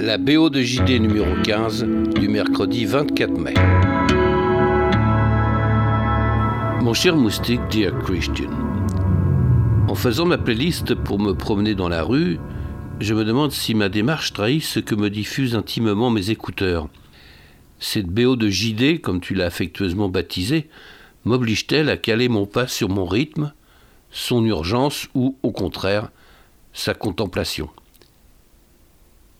La BO de JD numéro 15 du mercredi 24 mai. Mon cher moustique, dear Christian, en faisant ma playlist pour me promener dans la rue, je me demande si ma démarche trahit ce que me diffusent intimement mes écouteurs. Cette BO de JD, comme tu l'as affectueusement baptisée, m'oblige-t-elle à caler mon pas sur mon rythme, son urgence ou, au contraire, sa contemplation?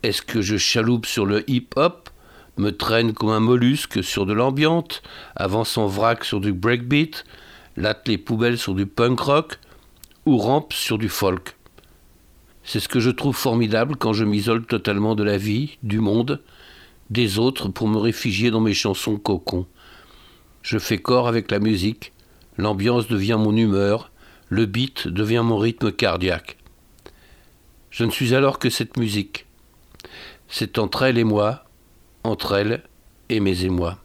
Est-ce que je chaloupe sur le hip-hop, me traîne comme un mollusque sur de l'ambiante, avance en vrac sur du breakbeat, latte les poubelles sur du punk rock, ou rampe sur du folk? C'est ce que je trouve formidable quand je m'isole totalement de la vie, du monde, des autres pour me réfugier dans mes chansons cocons. Je fais corps avec la musique, l'ambiance devient mon humeur, le beat devient mon rythme cardiaque. Je ne suis alors que cette musique. C'est entre elle et moi, entre elle et mes émois.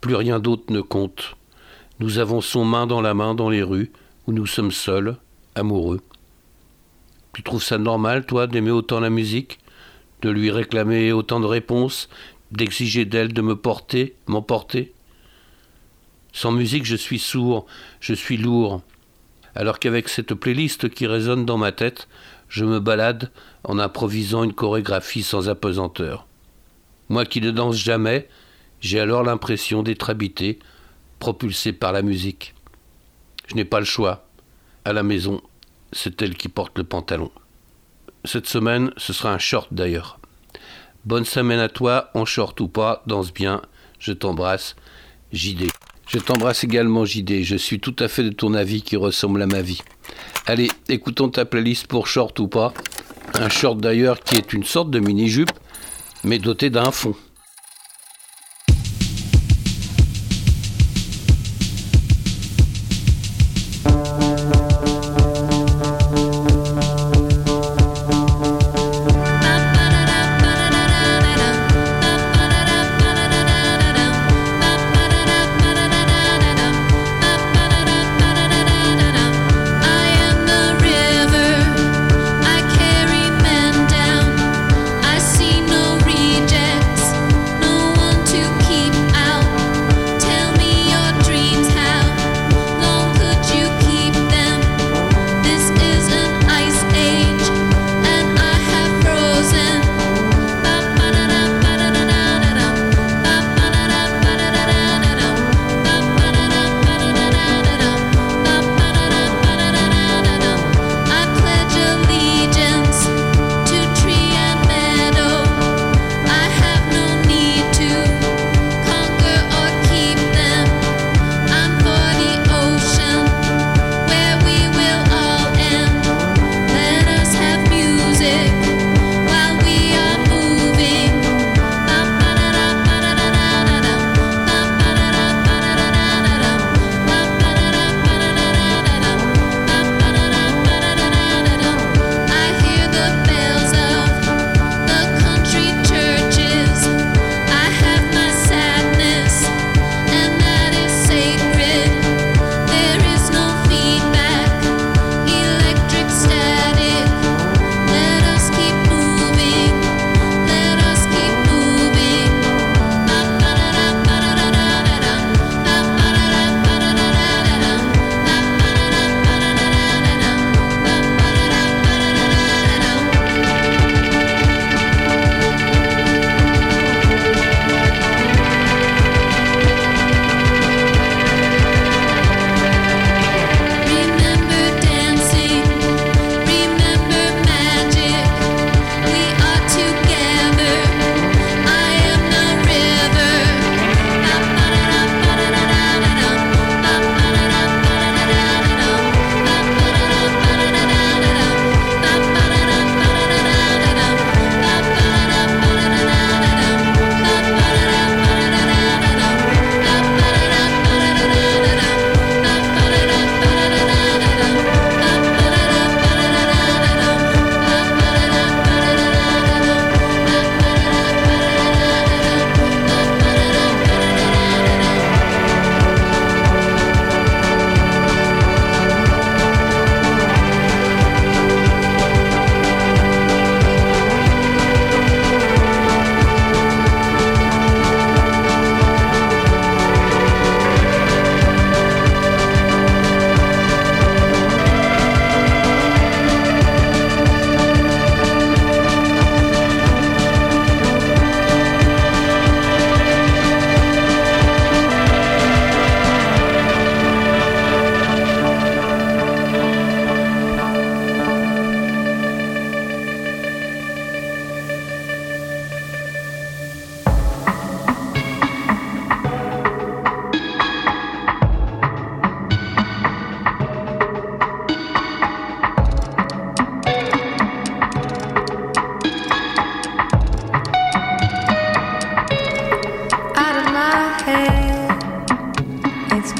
Plus rien d'autre ne compte. Nous avançons main dans la main dans les rues où nous sommes seuls, amoureux. Tu trouves ça normal, toi, d'aimer autant la musique, de lui réclamer autant de réponses, d'exiger d'elle de me porter, m'emporter? Sans musique, je suis sourd, je suis lourd. Alors qu'avec cette playlist qui résonne dans ma tête, je me balade en improvisant une chorégraphie sans apesanteur. Moi qui ne danse jamais, j'ai alors l'impression d'être habité, propulsé par la musique. Je n'ai pas le choix. À la maison, c'est elle qui porte le pantalon. Cette semaine, ce sera un short d'ailleurs. Bonne semaine à toi, en short ou pas, danse bien, je t'embrasse, JD. Je t'embrasse également, JD. Je suis tout à fait de ton avis qui ressemble à ma vie. Allez, écoutons ta playlist pour short ou pas. Un short d'ailleurs qui est une sorte de mini-jupe, mais doté d'un fond.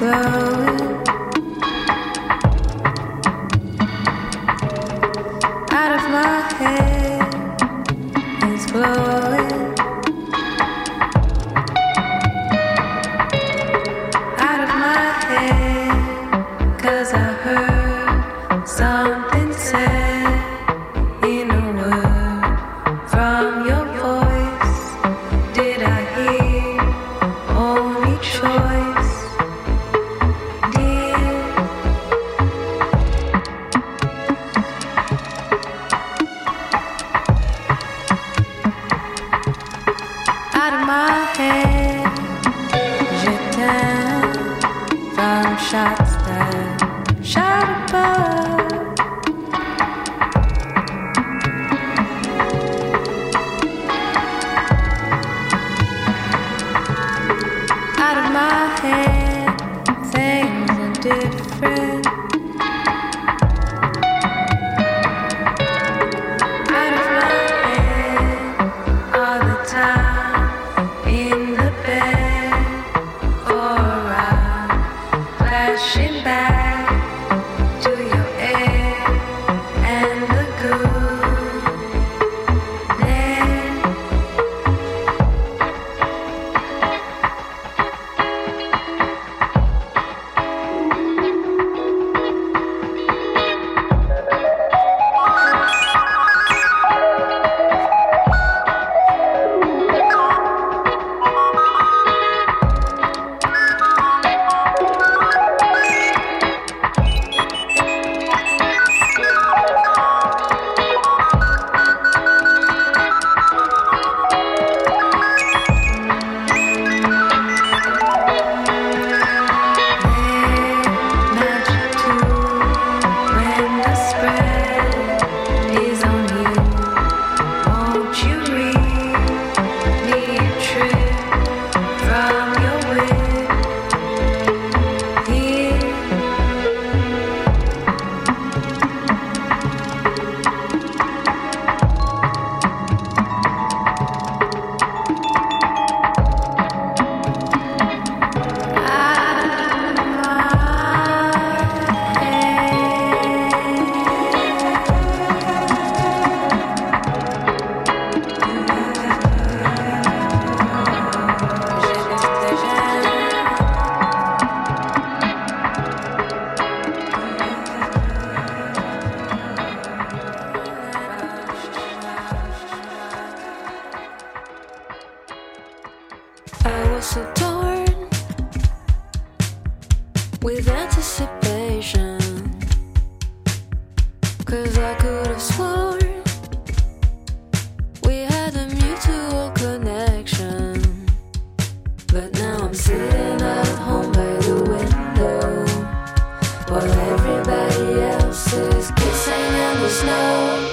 slow I was so torn with anticipation. Cause I could have sworn we had a mutual connection. But now I'm sitting at home by the window while everybody else is kissing in the snow.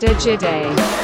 Veo Jide.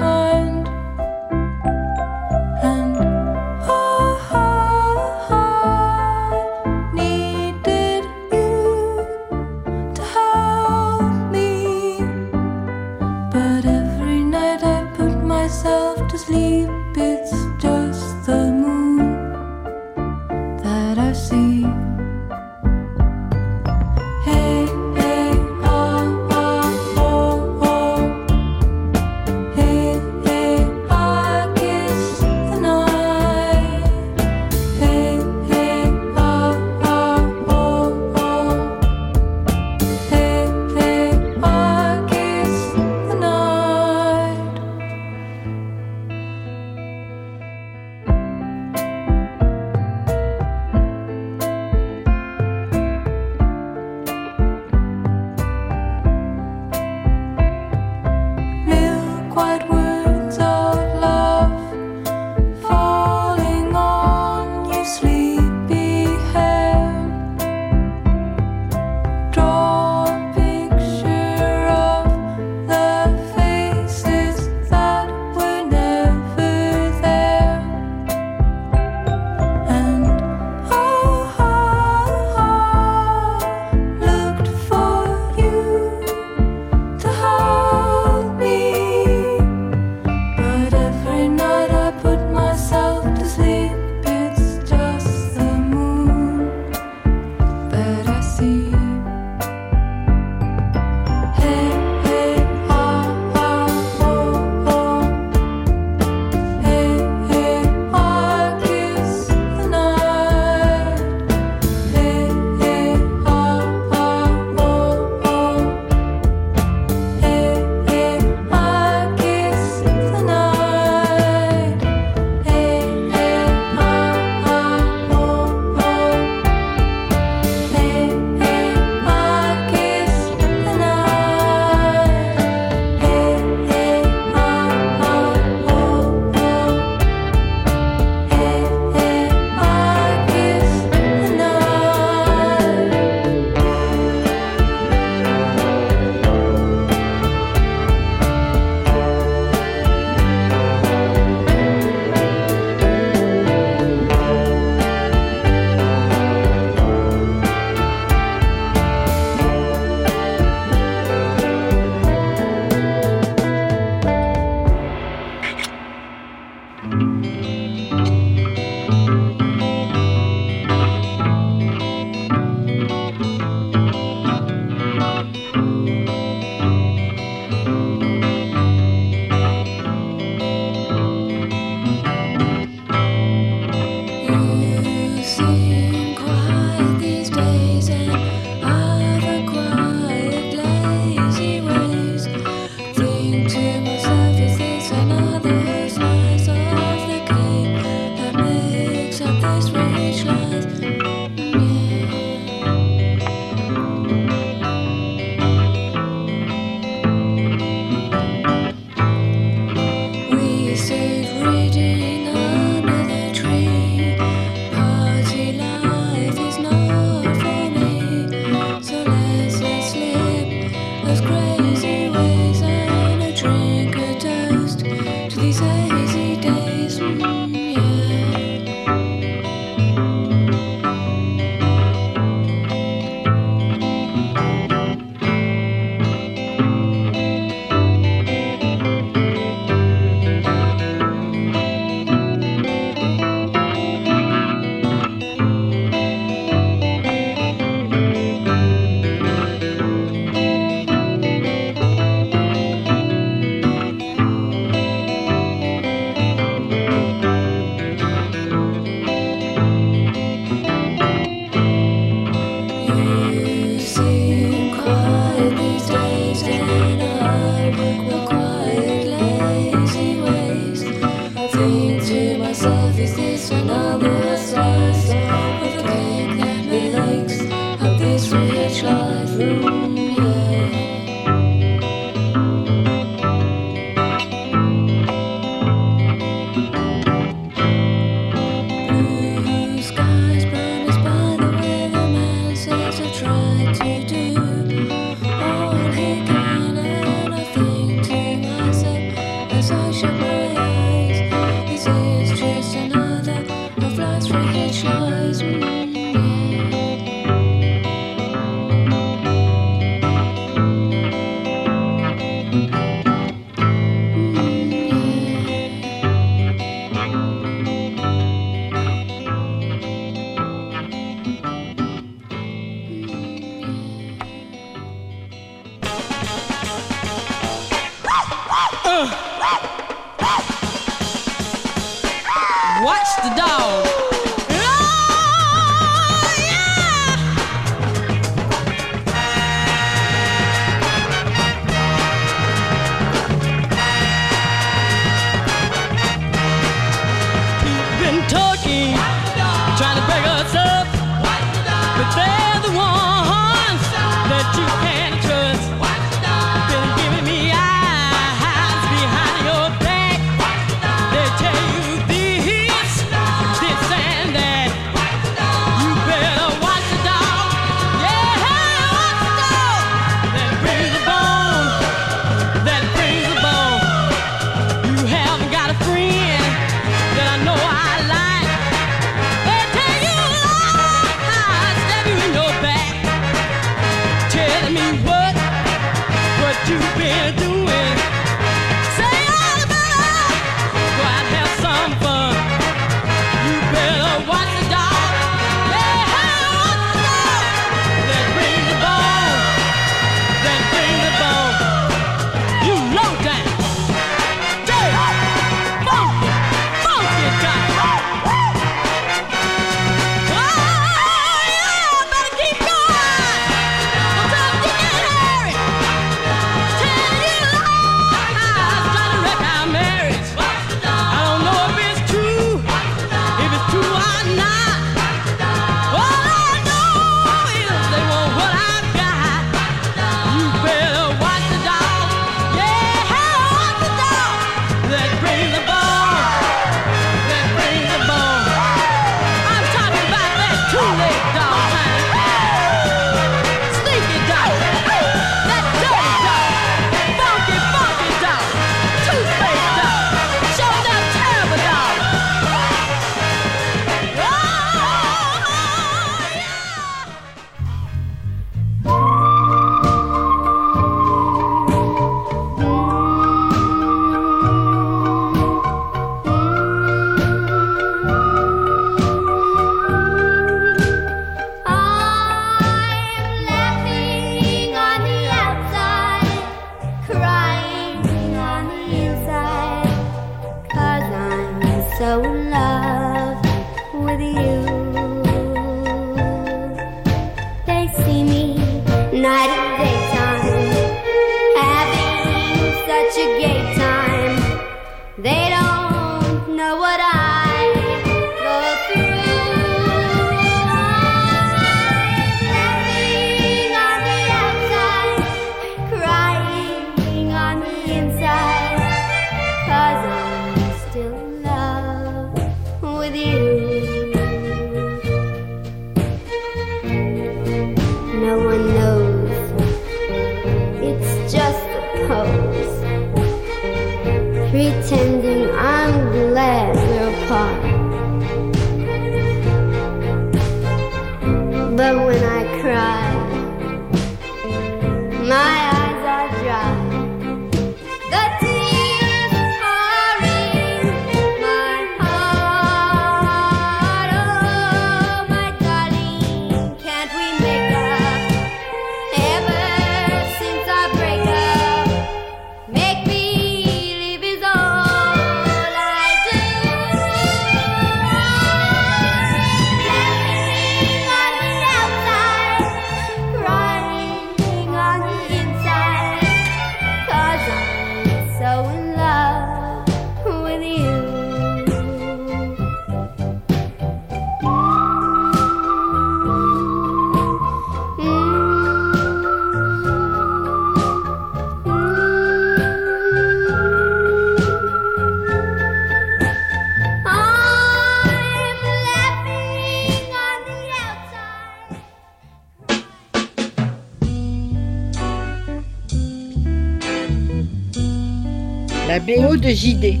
La BO de JD.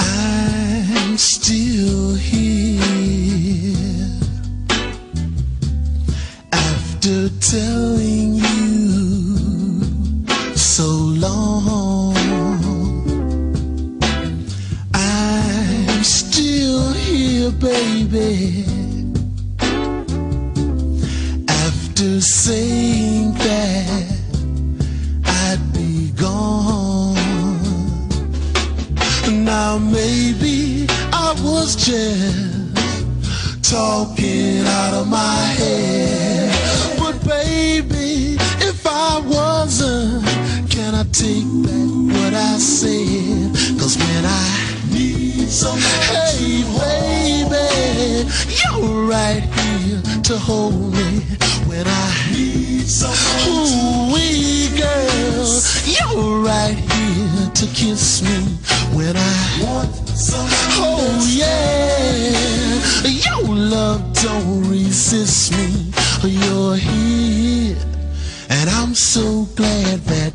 I'm still here after my head. But baby, if I wasn't, can I take back what I said? Cause when I need some, hey baby, you're right here to hold me. When I need some, ooh wee girl, you're right here to kiss me. When I want some, Oh, kisses me. Oh, you're here, and I'm so glad that.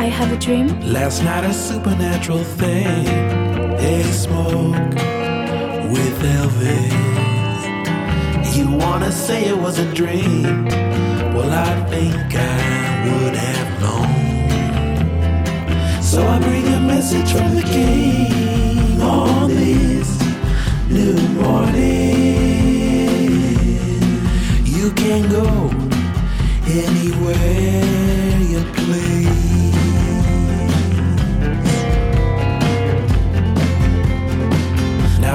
I have a dream. Last night, a supernatural thing. They smoke with Elvis. You wanna say it was a dream? Well, I think I would have known. So I bring a message from the king on this new morning. You can go anywhere you please.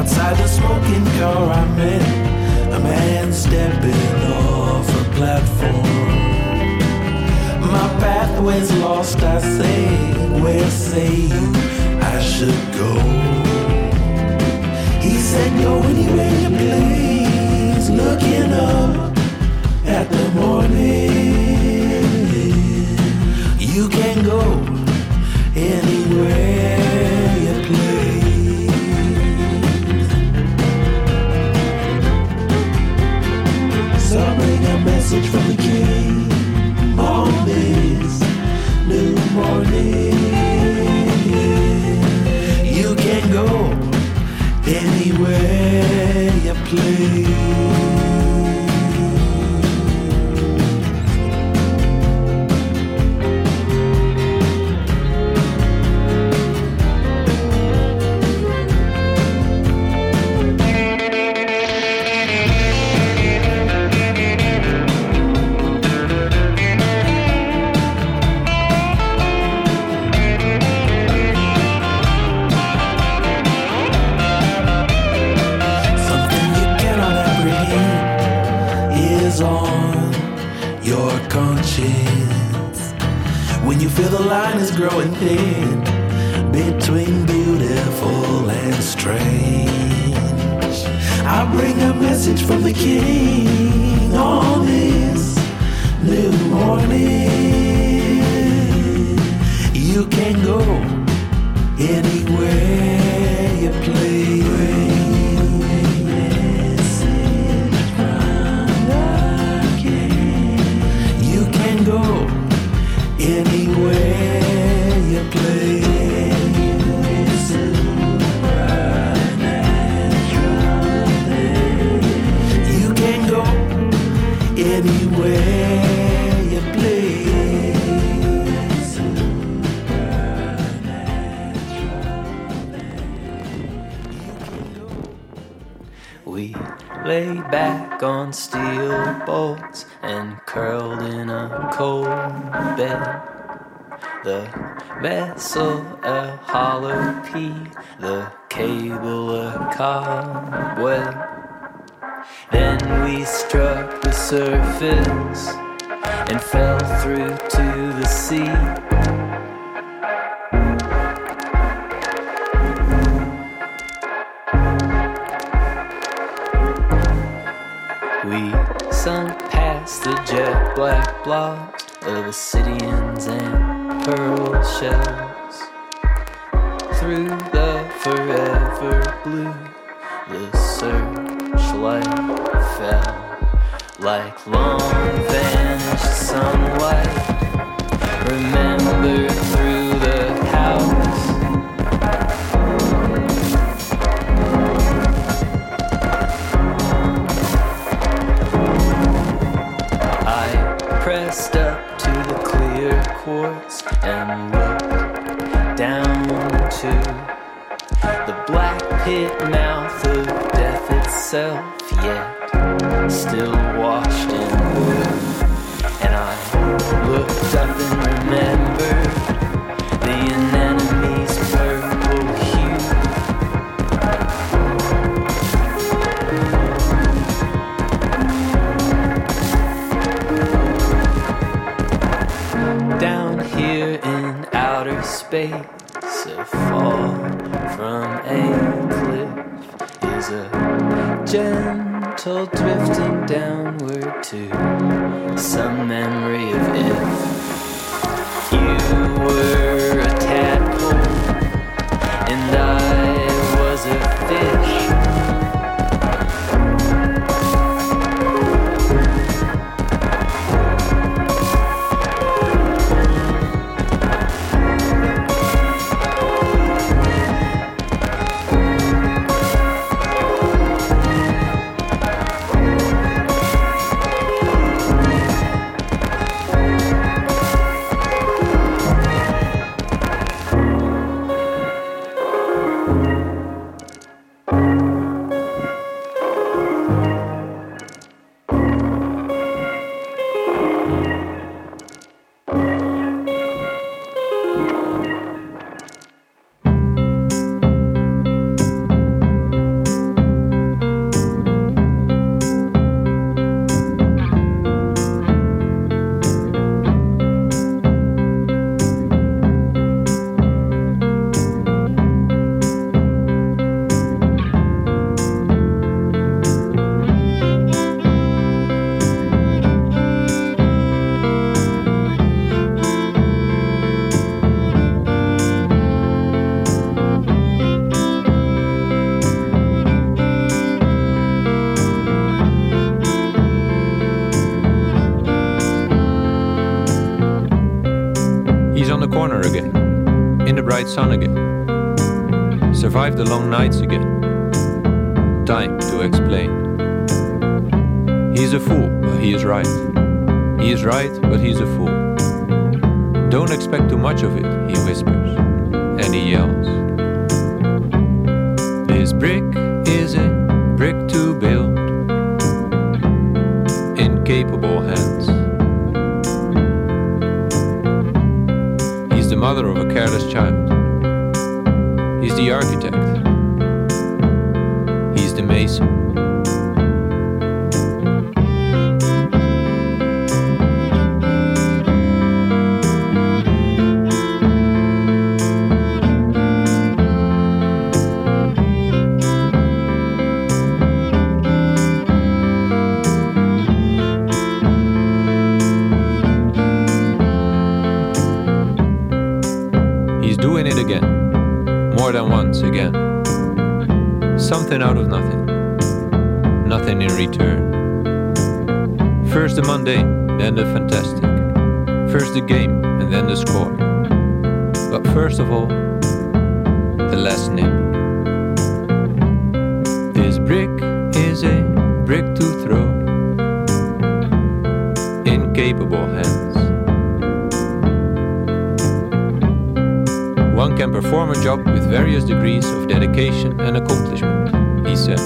Outside the smoking car, I met a man stepping off a platform. My pathway's lost, I say, where say I should go. Anywhere back on steel bolts and curled in a cold bed. The vessel a hollow pea, the cable a cobweb. Then we struck the surface and fell through to the sea. Sunk past the jet black blocks of Obsidians and pearl shells. Through the forever blue, the searchlight fell like long vanished sunlight. Remember bright sun again. Survived the long nights again. Time to explain. He's a fool, but he is right. He is right, but he's a fool. Don't expect too much of it, he whispers, and he yells. This brick is a brick to build, incapable hands. He's the mother of a careless child. He's the architect. He's the mason. Something out of nothing, nothing in return. First the mundane, then the fantastic. First the game, and then the score. But first of all, the last name. This brick is a brick to throw in capable hands. One can perform a job with various degrees of dedication and accomplishment, he.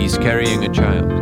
He's carrying a child.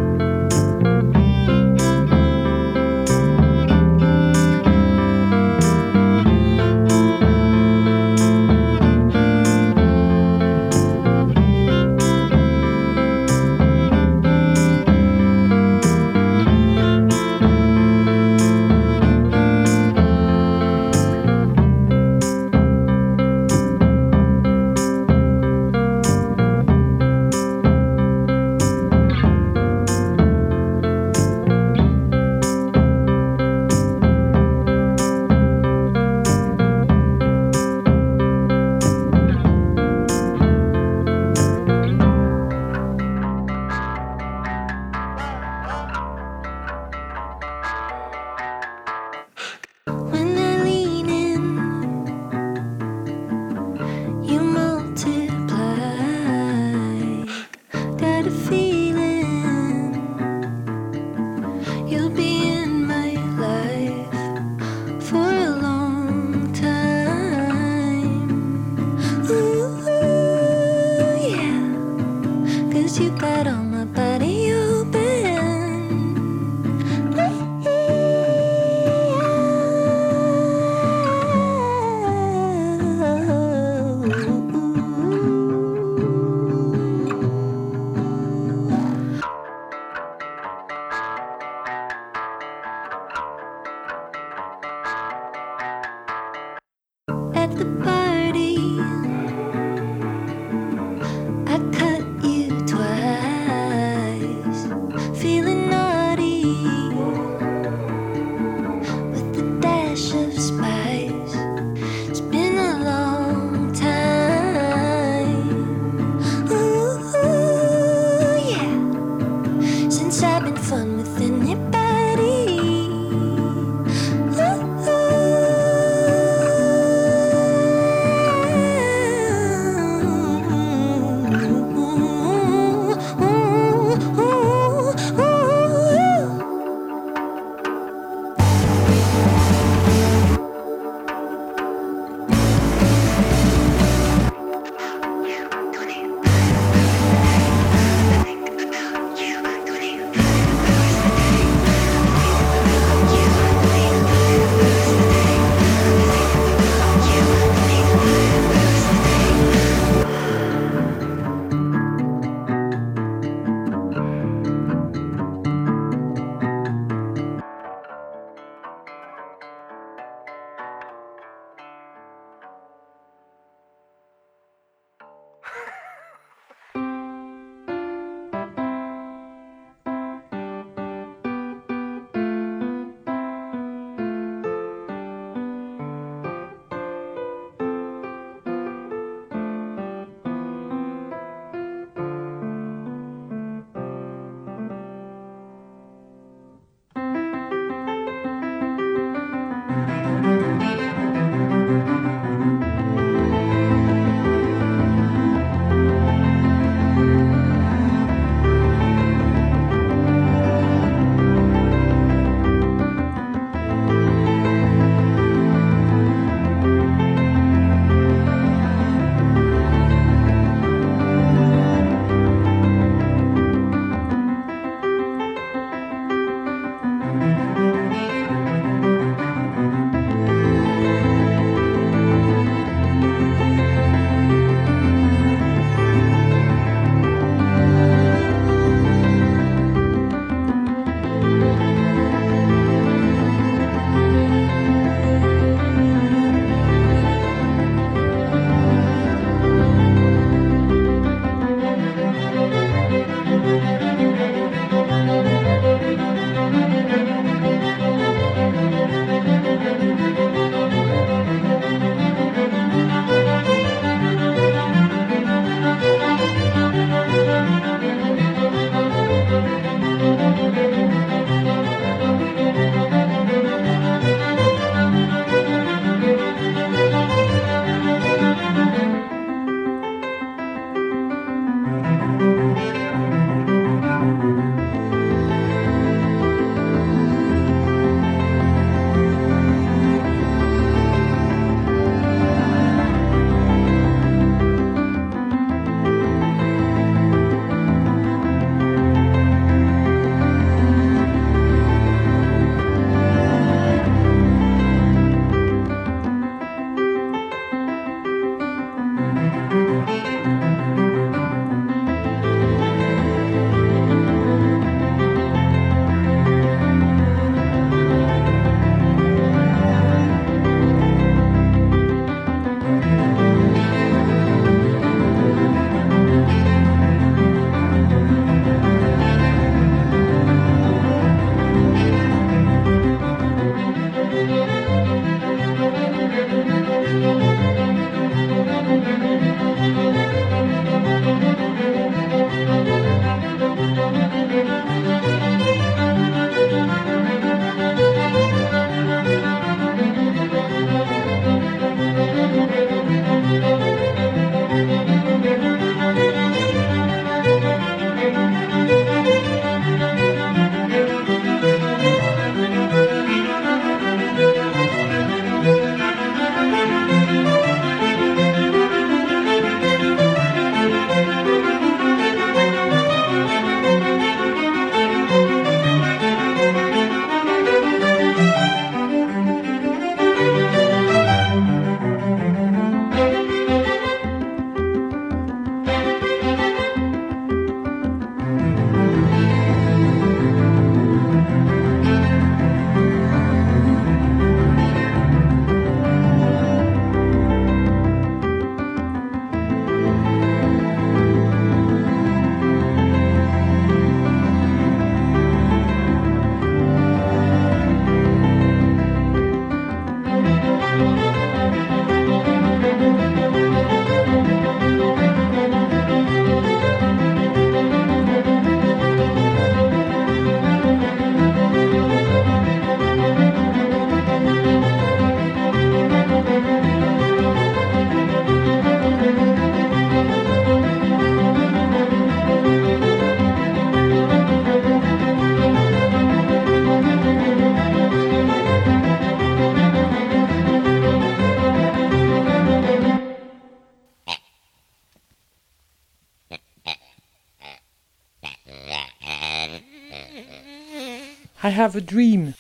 Have a dream.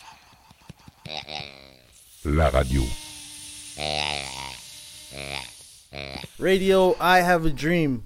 La radio. Radio I Have a Dream.